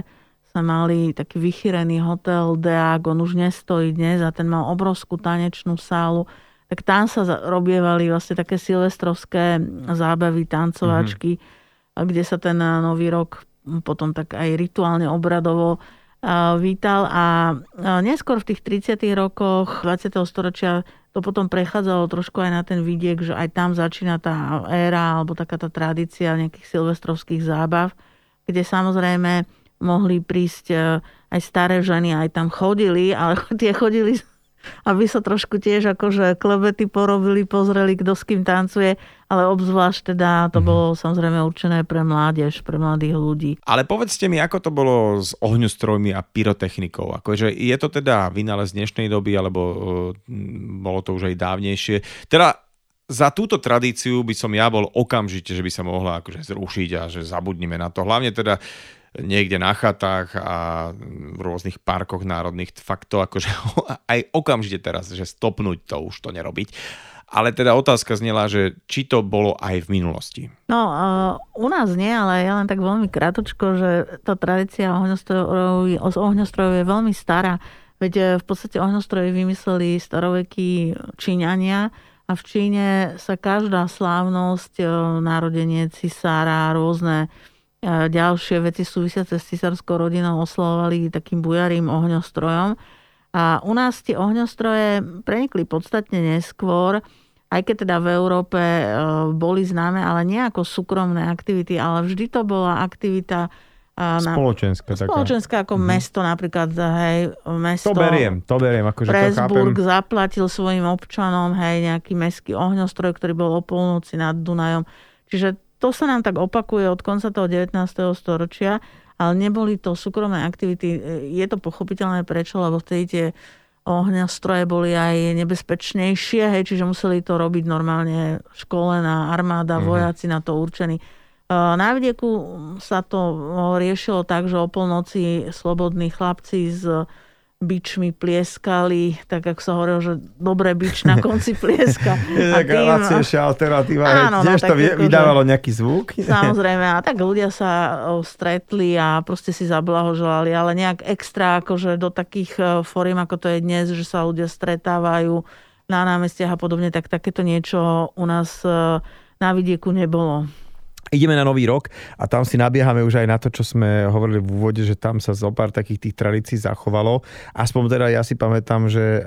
sme mali taký vychýrený hotel Deák, on už nestojí dnes a ten mal obrovskú tanečnú sálu. Tak tam sa robievali vlastne také silvestrovské zábavy, tancovačky, mm-hmm. kde sa ten nový rok potom tak aj rituálne obradovo vítal a neskôr v tých 30. rokoch 20. storočia to potom prechádzalo trošku aj na ten vidiek, že aj tam začína tá éra alebo taká tá tradícia nejakých silvestrovských zábav, kde samozrejme mohli prísť e, aj staré ženy, aj tam chodili, ale tie chodili aby sa trošku tiež akože klebety porobili, pozreli, kto s kým tancuje, ale obzvlášť teda to mm-hmm. bolo samozrejme určené pre mládež, pre mladých ľudí. Ale povedzte mi, ako to bolo s ohňostrojmi a pyrotechnikou? Akože je to teda vynález dnešnej doby, alebo uh, bolo to už aj dávnejšie? Teda za túto tradíciu by som ja bol okamžite, že by sa mohla akože zrušiť a že zabudnime na to. Hlavne teda niekde na chatách a v rôznych parkoch národných, fakt to akože aj okamžite teraz, že stopnúť to už to nerobiť. Ale teda otázka znela, že či to bolo aj v minulosti. No, uh, u nás nie, ale ja len tak veľmi krátočko, že tá tradícia ohňostrojov, ohňostrojov je veľmi stará. Veď e, v podstate ohňostroje vymysleli starovekí Číňania a v Číne sa každá slávnosť, e, narodenie cisára, rôzne ďalšie veci súvisiace s cisárskou rodinou oslavovali takým bujarým ohňostrojom. A u nás tie ohňostroje prenikli podstatne neskôr, aj keď teda v Európe e, boli známe, ale nie ako súkromné aktivity, ale vždy to bola aktivita na, spoločenská. Spoločenská ako mm-hmm. mesto napríklad, hej, mesto... To beriem, to beriem. Akože Presburg to zaplatil svojim občanom, hej, nejaký mestský ohňostroj, ktorý bol o polnoci nad Dunajom. Čiže to sa nám tak opakuje od konca toho 19. storočia, ale neboli to súkromné aktivity. Je to pochopiteľné prečo, lebo vtedy tie ohňastroje boli aj nebezpečnejšie, hej, čiže museli to robiť normálne školená armáda, mm-hmm. vojaci na to určení. Na vidieku sa to riešilo tak, že o polnoci slobodní chlapci z bičmi plieskali, tak ako sa hovorilo, že dobré bič na konci plieska. je taká tým... lacnejšia alternatíva, áno, tiež no, to vie, vydávalo nejaký zvuk. Samozrejme, a tak ľudia sa stretli a proste si zablahoželali, ale nejak extra akože do takých foriem, ako to je dnes, že sa ľudia stretávajú na námestiach a podobne, tak takéto niečo u nás na vidieku nebolo ideme na nový rok a tam si nabiehame už aj na to, čo sme hovorili v úvode, že tam sa zo pár takých tých tradícií zachovalo. Aspoň teda ja si pamätám, že eh,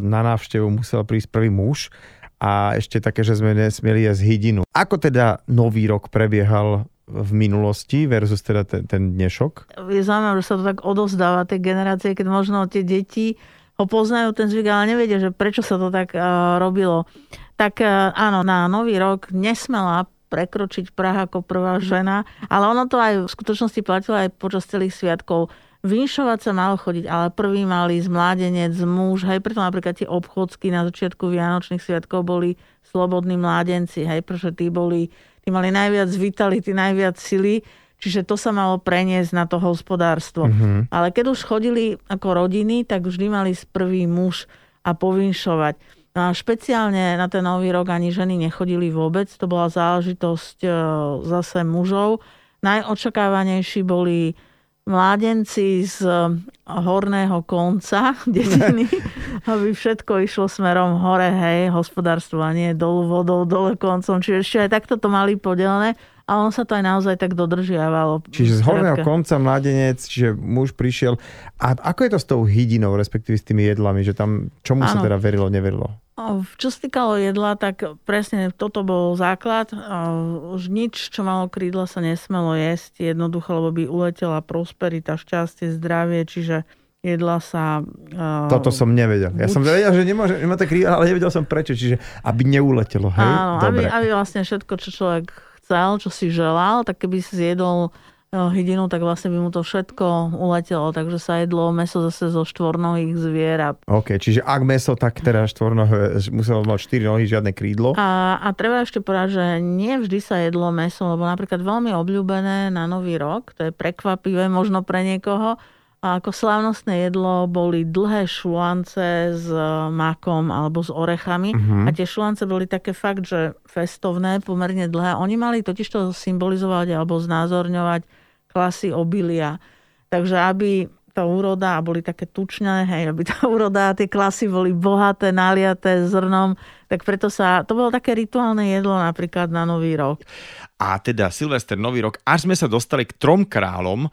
na návštevu musel prísť prvý muž a ešte také, že sme nesmieli jesť hydinu. Ako teda nový rok prebiehal v minulosti versus teda ten, ten dnešok? Je zaujímavé, že sa to tak odovzdáva tej generácie, keď možno tie deti ho poznajú ten zvyk, ale nevedia, že prečo sa to tak uh, robilo. Tak uh, áno, na nový rok nesmela prekročiť Praha ako prvá žena, ale ono to aj v skutočnosti platilo aj počas celých sviatkov. Vinšovať sa malo chodiť, ale prvý mali z mládenec, muž, hej, preto napríklad tie obchodsky na začiatku Vianočných sviatkov boli slobodní mládenci, hej, pretože tí boli, tí mali najviac vitality, najviac sily, čiže to sa malo preniesť na to hospodárstvo. Mm-hmm. Ale keď už chodili ako rodiny, tak vždy mali prvý muž a povinšovať. No a špeciálne na ten nový rok ani ženy nechodili vôbec, to bola záležitosť e, zase mužov. Najočakávanejší boli mládenci z e, horného konca dediny, aby všetko išlo smerom hore, hej, hospodárstvo a nie dolu vodou, dole koncom. Čiže ešte aj takto to mali podelené a on sa to aj naozaj tak dodržiavalo. Čiže z horného konca mladenec, čiže muž prišiel. A ako je to s tou hydinou, respektíve s tými jedlami, že tam čomu ano. sa teda verilo, neverilo? Čo sa týkalo jedla, tak presne toto bol základ. Už nič, čo malo krídla, sa nesmelo jesť jednoducho, lebo by uletela prosperita, šťastie, zdravie, čiže jedla sa... Toto som nevedel. Ja buď... som vedel, že nemôže, nemá tak krídla, ale nevedel som prečo, čiže aby neuletelo, hej? Áno, Dobre. aby, aby vlastne všetko, čo človek chcel, čo si želal, tak keby si zjedol hydinu, tak vlastne by mu to všetko uletelo, takže sa jedlo meso zase zo štvornohých zvierat. OK, čiže ak meso, tak teda štvornohé muselo mať štyri nohy, žiadne krídlo. A, a treba ešte povedať, že nie vždy sa jedlo meso, lebo napríklad veľmi obľúbené na Nový rok, to je prekvapivé možno pre niekoho, a ako slávnostné jedlo boli dlhé šulance s makom alebo s orechami. Uh-huh. A tie šulance boli také fakt, že festovné, pomerne dlhé. Oni mali totiž to symbolizovať alebo znázorňovať klasy obilia. Takže aby tá úroda a boli také tučné, hej, aby tá úroda a tie klasy boli bohaté, naliaté zrnom, tak preto sa, to bolo také rituálne jedlo napríklad na Nový rok. A teda Silvester, Nový rok, až sme sa dostali k trom kráľom,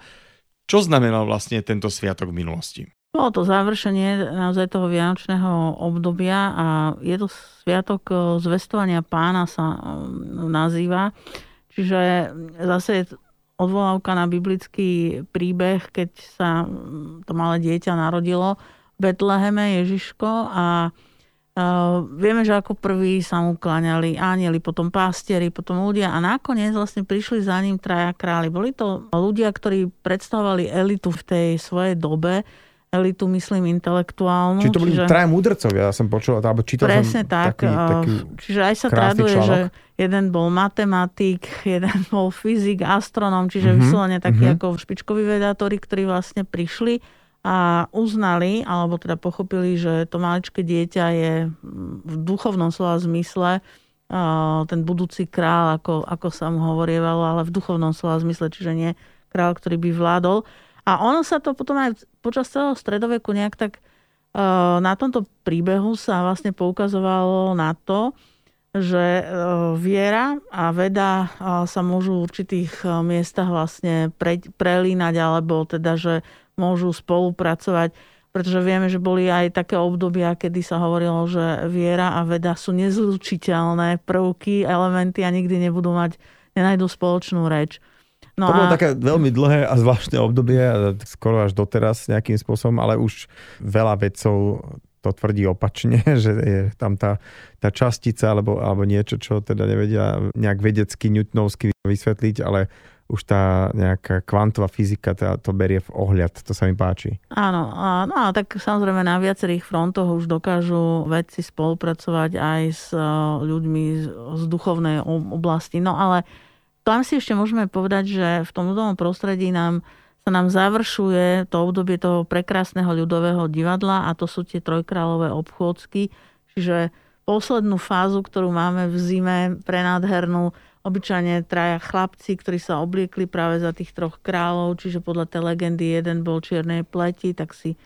čo znamenal vlastne tento sviatok v minulosti? Bolo to završenie naozaj toho vianočného obdobia a je to sviatok e, zvestovania pána sa e, nazýva. Čiže zase odvolávka na biblický príbeh, keď sa to malé dieťa narodilo v Betleheme Ježiško a Uh, vieme, že ako prví sa mu kláňali anieli, potom pastieri, potom ľudia a nakoniec vlastne prišli za ním traja králi. Boli to ľudia, ktorí predstavovali elitu v tej svojej dobe, elitu myslím intelektuálnu. Či to boli čiže... traja múdrcovia, ja som počul, alebo čítal Presne som tak. Taký, taký čiže aj sa traduje, článok. že jeden bol matematik, jeden bol fyzik, astronom, čiže mm-hmm. vyslovene takí mm-hmm. ako špičkoví vedátori, ktorí vlastne prišli a uznali, alebo teda pochopili, že to maličké dieťa je v duchovnom slova zmysle ten budúci král, ako, ako sa mu hovorievalo, ale v duchovnom slova zmysle, čiže nie král, ktorý by vládol. A ono sa to potom aj počas celého stredoveku nejak tak na tomto príbehu sa vlastne poukazovalo na to, že viera a veda sa môžu v určitých miestach vlastne pre, prelínať, alebo teda, že môžu spolupracovať, pretože vieme, že boli aj také obdobia, kedy sa hovorilo, že viera a veda sú nezlučiteľné prvky, elementy a nikdy nebudú mať, nenajdu spoločnú reč. No to bolo a... také veľmi dlhé a zvláštne obdobie, skoro až doteraz nejakým spôsobom, ale už veľa vedcov to tvrdí opačne, že je tam tá, tá častica alebo, alebo niečo, čo teda nevedia nejak vedecky, newtonovsky vysvetliť, ale už tá nejaká kvantová fyzika tá, to berie v ohľad. To sa mi páči. Áno, a, no a tak samozrejme na viacerých frontoch už dokážu vedci spolupracovať aj s e, ľuďmi z, z duchovnej oblasti. No ale tam si ešte môžeme povedať, že v tom ľudovom prostredí nám sa nám završuje to obdobie toho prekrásneho ľudového divadla a to sú tie trojkrálové obchôdzky, čiže poslednú fázu, ktorú máme v zime prenádhernú, obyčajne traja chlapci, ktorí sa obliekli práve za tých troch kráľov, čiže podľa tej legendy jeden bol čiernej pleti, tak si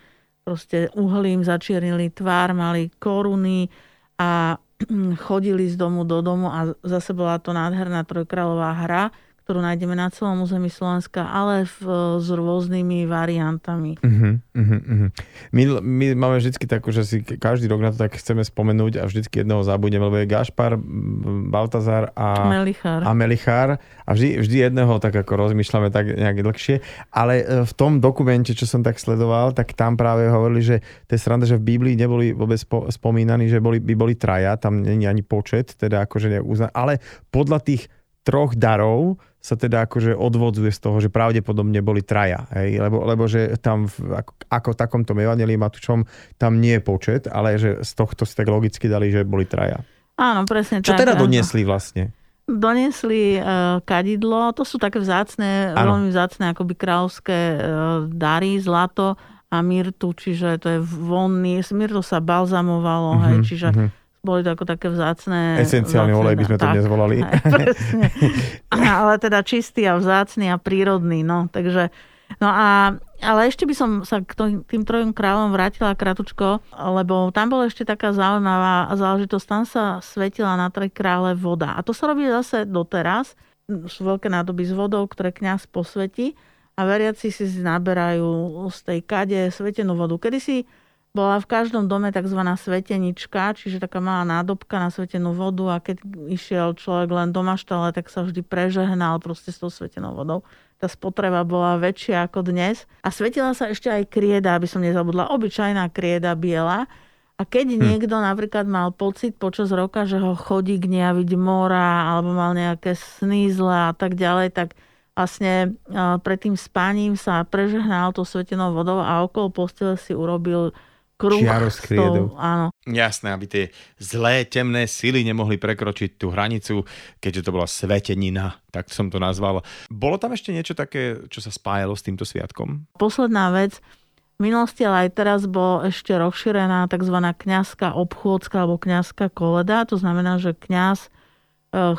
proste uhlím začiernili tvár, mali koruny a chodili z domu do domu a zase bola to nádherná trojkráľová hra, ktorú nájdeme na celom území Slovenska, ale v, s rôznymi variantami. Uh-huh, uh-huh, uh-huh. My, my máme vždy takú, že si každý rok na to tak chceme spomenúť a vždycky jedného zabudneme, lebo je Gašpar, Baltazar a Melichár. A, Melichár a vždy, vždy jedného tak ako rozmýšľame tak nejak dlhšie. Ale e, v tom dokumente, čo som tak sledoval, tak tam práve hovorili, že to je sranda, že v Biblii neboli vôbec spomínaní, že boli, by boli traja, tam není ani počet, teda akože neuzna, ale podľa tých troch darov sa teda akože odvodzuje z toho, že pravdepodobne boli traja. Hej? Lebo, lebo že tam v, ako, ako takomto evanelii Matúšom tam nie je počet, ale že z tohto si tak logicky dali, že boli traja. Áno, presne Čo tak. teda doniesli vlastne? Doniesli uh, kadidlo, to sú také vzácne, ano. veľmi vzácne akoby kráľovské uh, dary, zlato a myrtu, čiže to je vonný, myrto sa balzamovalo, uh-huh, hej, mhm, čiže uh-huh boli to ako také vzácne... Esenciálny olej by sme to tak, dnes volali. presne. Ale teda čistý a vzácný a prírodný. No, takže, no a, ale ešte by som sa k tým trojom kráľom vrátila kratučko, lebo tam bola ešte taká zaujímavá záležitosť. Tam sa svetila na tri krále voda. A to sa robí zase doteraz. Sú veľké nádoby s vodou, ktoré kňaz posvetí a veriaci si naberajú z tej kade svetenú vodu. Kedy si bola v každom dome tzv. svetenička, čiže taká malá nádobka na svetenú vodu a keď išiel človek len do maštale, tak sa vždy prežehnal proste s tou svetenou vodou. Tá spotreba bola väčšia ako dnes. A svetila sa ešte aj krieda, aby som nezabudla, obyčajná krieda biela. A keď hm. niekto napríklad mal pocit počas roka, že ho chodí gniaviť mora alebo mal nejaké sny zle a tak ďalej, tak vlastne pred tým spaním sa prežehnal to svetenou vodou a okolo postele si urobil kruh. Čiaro s kriedou. Áno. Jasné, aby tie zlé, temné sily nemohli prekročiť tú hranicu, keďže to bola svetenina, tak som to nazval. Bolo tam ešte niečo také, čo sa spájalo s týmto sviatkom? Posledná vec, v minulosti, ale aj teraz bol ešte rozšírená tzv. kňazská obchôdzka alebo kňazská koleda. To znamená, že kňaz e,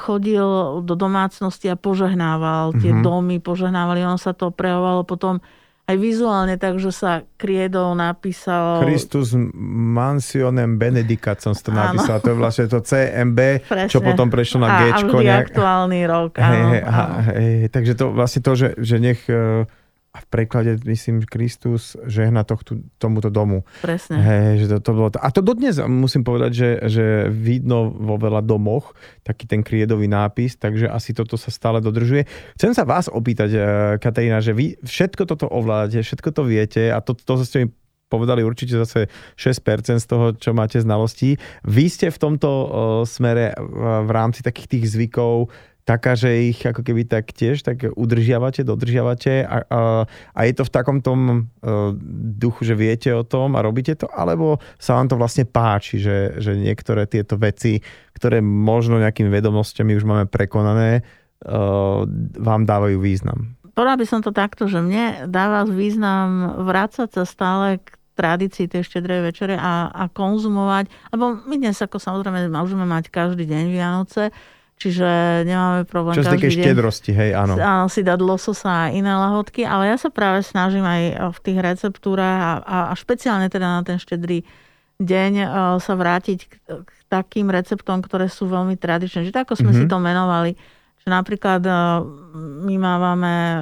chodil do domácnosti a požehnával tie mm-hmm. domy, požehnávali, on sa to prejavovalo potom aj vizuálne, takže sa kriedou napísal... Christus Mansionem Benedicat som si to napísal, to je vlastne to CMB, Presne. čo potom prešlo na G. A vždy nejak... aktuálny rok. Áno, hey, hey, áno. Hey, takže to vlastne to, že, že nech e, a v preklade, myslím, Kristus žehna tohto, tomuto domu. Presne. Hej, že to, to bolo to. A to dodnes musím povedať, že, že vidno vo veľa domoch taký ten kriedový nápis, takže asi toto sa stále dodržuje. Chcem sa vás opýtať, eh, Katarína, že vy všetko toto ovládate, všetko to viete a to, to ste mi povedali určite zase 6% z toho, čo máte znalostí. Vy ste v tomto uh, smere uh, v rámci takých tých zvykov taká, že ich ako keby tak tiež tak udržiavate, dodržiavate a, a, a je to v takom tom uh, duchu, že viete o tom a robíte to, alebo sa vám to vlastne páči, že, že niektoré tieto veci, ktoré možno nejakými vedomosťami už máme prekonané, uh, vám dávajú význam? Povedala by som to takto, že mne dáva význam vrácať sa stále k tradícii tej štedrej večere a, a konzumovať, lebo my dnes ako samozrejme môžeme mať každý deň Vianoce, Čiže nemáme problém Čo sa štedrosti, hej, áno. Áno, si dať lososa a iné lahodky, ale ja sa práve snažím aj v tých receptúrach a, a špeciálne teda na ten štedrý deň e, sa vrátiť k, k takým receptom, ktoré sú veľmi tradičné. Že tak, ako sme mm-hmm. si mhm. to menovali. Že napríklad e, my mávame e,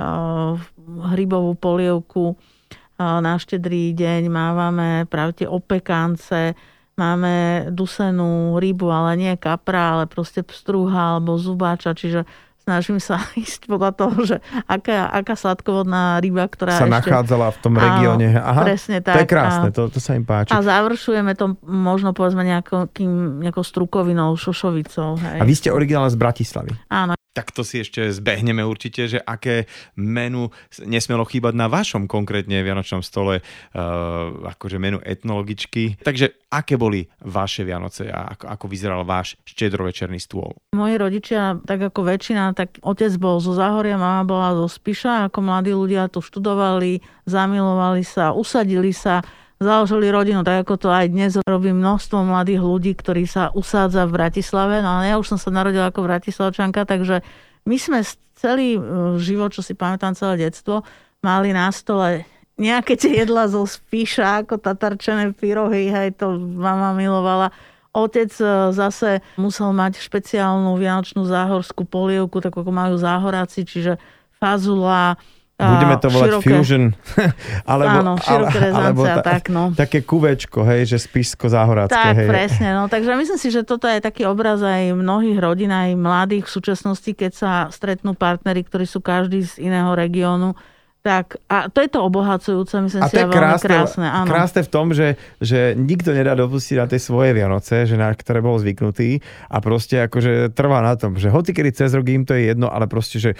hrybovú polievku na štedrý deň, mávame práve tie opekance, máme dusenú rybu, ale nie kapra, ale proste pstruha alebo zubáča, čiže snažím sa ísť podľa toho, že aká, aká sladkovodná ryba, ktorá sa ešte... nachádzala v tom regióne. Aha, presne tak. To je krásne, a, to, to sa im páči. A završujeme to možno povedzme nejakým, nejakou strukovinou, šošovicou. Hej. A vy ste originálne z Bratislavy. Áno, tak to si ešte zbehneme určite, že aké menu nesmelo chýbať na vašom konkrétne Vianočnom stole, uh, akože menu etnologičky. Takže aké boli vaše Vianoce a ako, ako vyzeral váš štedrovečerný stôl? Moji rodičia, tak ako väčšina, tak otec bol zo Záhoria, mama bola zo Spiša, ako mladí ľudia tu študovali, zamilovali sa, usadili sa založili rodinu, tak ako to aj dnes robí množstvo mladých ľudí, ktorí sa usádza v Bratislave. No ale ja už som sa narodila ako Bratislavčanka, takže my sme celý e, život, čo si pamätám, celé detstvo, mali na stole nejaké tie jedla zo spíša, ako tatarčené pyrohy, aj to mama milovala. Otec e, zase musel mať špeciálnu vianočnú záhorskú polievku, tak ako majú záhoráci, čiže fazula, Budeme to volať široké, fusion. alebo, áno, široké ale, alebo ta, tak, no. Také kuvečko, hej, že spisko záhorácké. Tak, hej. presne. No, takže myslím si, že toto je taký obraz aj mnohých rodín, aj mladých v súčasnosti, keď sa stretnú partnery, ktorí sú každý z iného regiónu. Tak, a to je to obohacujúce, myslím a si, to je krásne, krásne. Áno. Krásne v tom, že, že nikto nedá dopustiť na tie svoje Vianoce, že na ktoré bol zvyknutý a proste akože trvá na tom, že hoci kedy cez rok im to je jedno, ale proste, že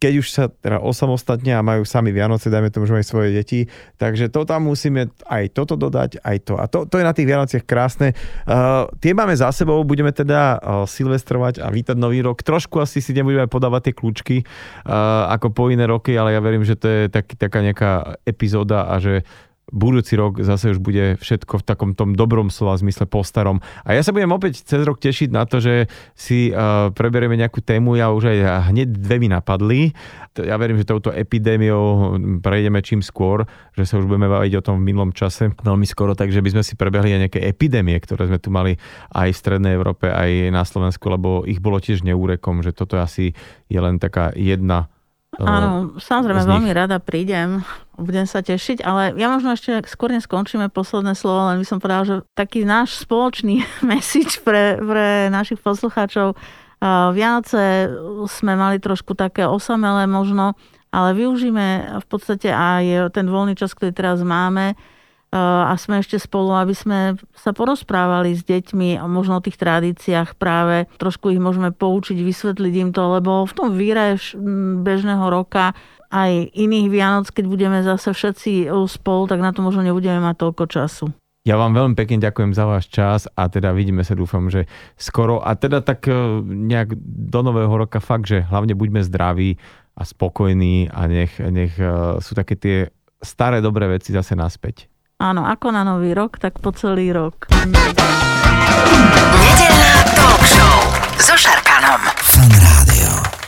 keď už sa teda osamostatnia a majú sami Vianoce, dajme tomu, že majú svoje deti, takže to tam musíme aj toto dodať, aj to. A to, to je na tých Vianociach krásne. Uh, tie máme za sebou, budeme teda uh, silvestrovať a vítať nový rok. Trošku asi si nebudeme podávať tie kľúčky uh, ako po iné roky, ale ja verím, že to je tak, taká nejaká epizóda a že budúci rok zase už bude všetko v takom tom dobrom slova zmysle po starom. A ja sa budem opäť cez rok tešiť na to, že si uh, preberieme nejakú tému. Ja už aj hneď dve mi napadli. Ja verím, že touto epidémiou prejdeme čím skôr, že sa už budeme baviť o tom v minulom čase veľmi skoro, takže by sme si prebehli aj nejaké epidémie, ktoré sme tu mali aj v Strednej Európe, aj na Slovensku, lebo ich bolo tiež neúrekom, že toto asi je len taká jedna Áno, samozrejme, veľmi rada prídem, budem sa tešiť, ale ja možno ešte skôr neskončíme posledné slovo, len by som povedal, že taký náš spoločný message pre, pre našich poslucháčov. Vianoce sme mali trošku také osamelé možno, ale využíme v podstate aj ten voľný čas, ktorý teraz máme, a sme ešte spolu, aby sme sa porozprávali s deťmi a možno o tých tradíciách práve. Trošku ich môžeme poučiť, vysvetliť im to, lebo v tom víre bežného roka aj iných Vianoc, keď budeme zase všetci spolu, tak na to možno nebudeme mať toľko času. Ja vám veľmi pekne ďakujem za váš čas a teda vidíme sa, dúfam, že skoro. A teda tak e, nejak do nového roka fakt, že hlavne buďme zdraví a spokojní a nech, nech e, sú také tie staré dobré veci zase naspäť. Áno, ako na nový rok, tak po celý rok. Nedelná talk show so Šarkanom. Fan Rádio.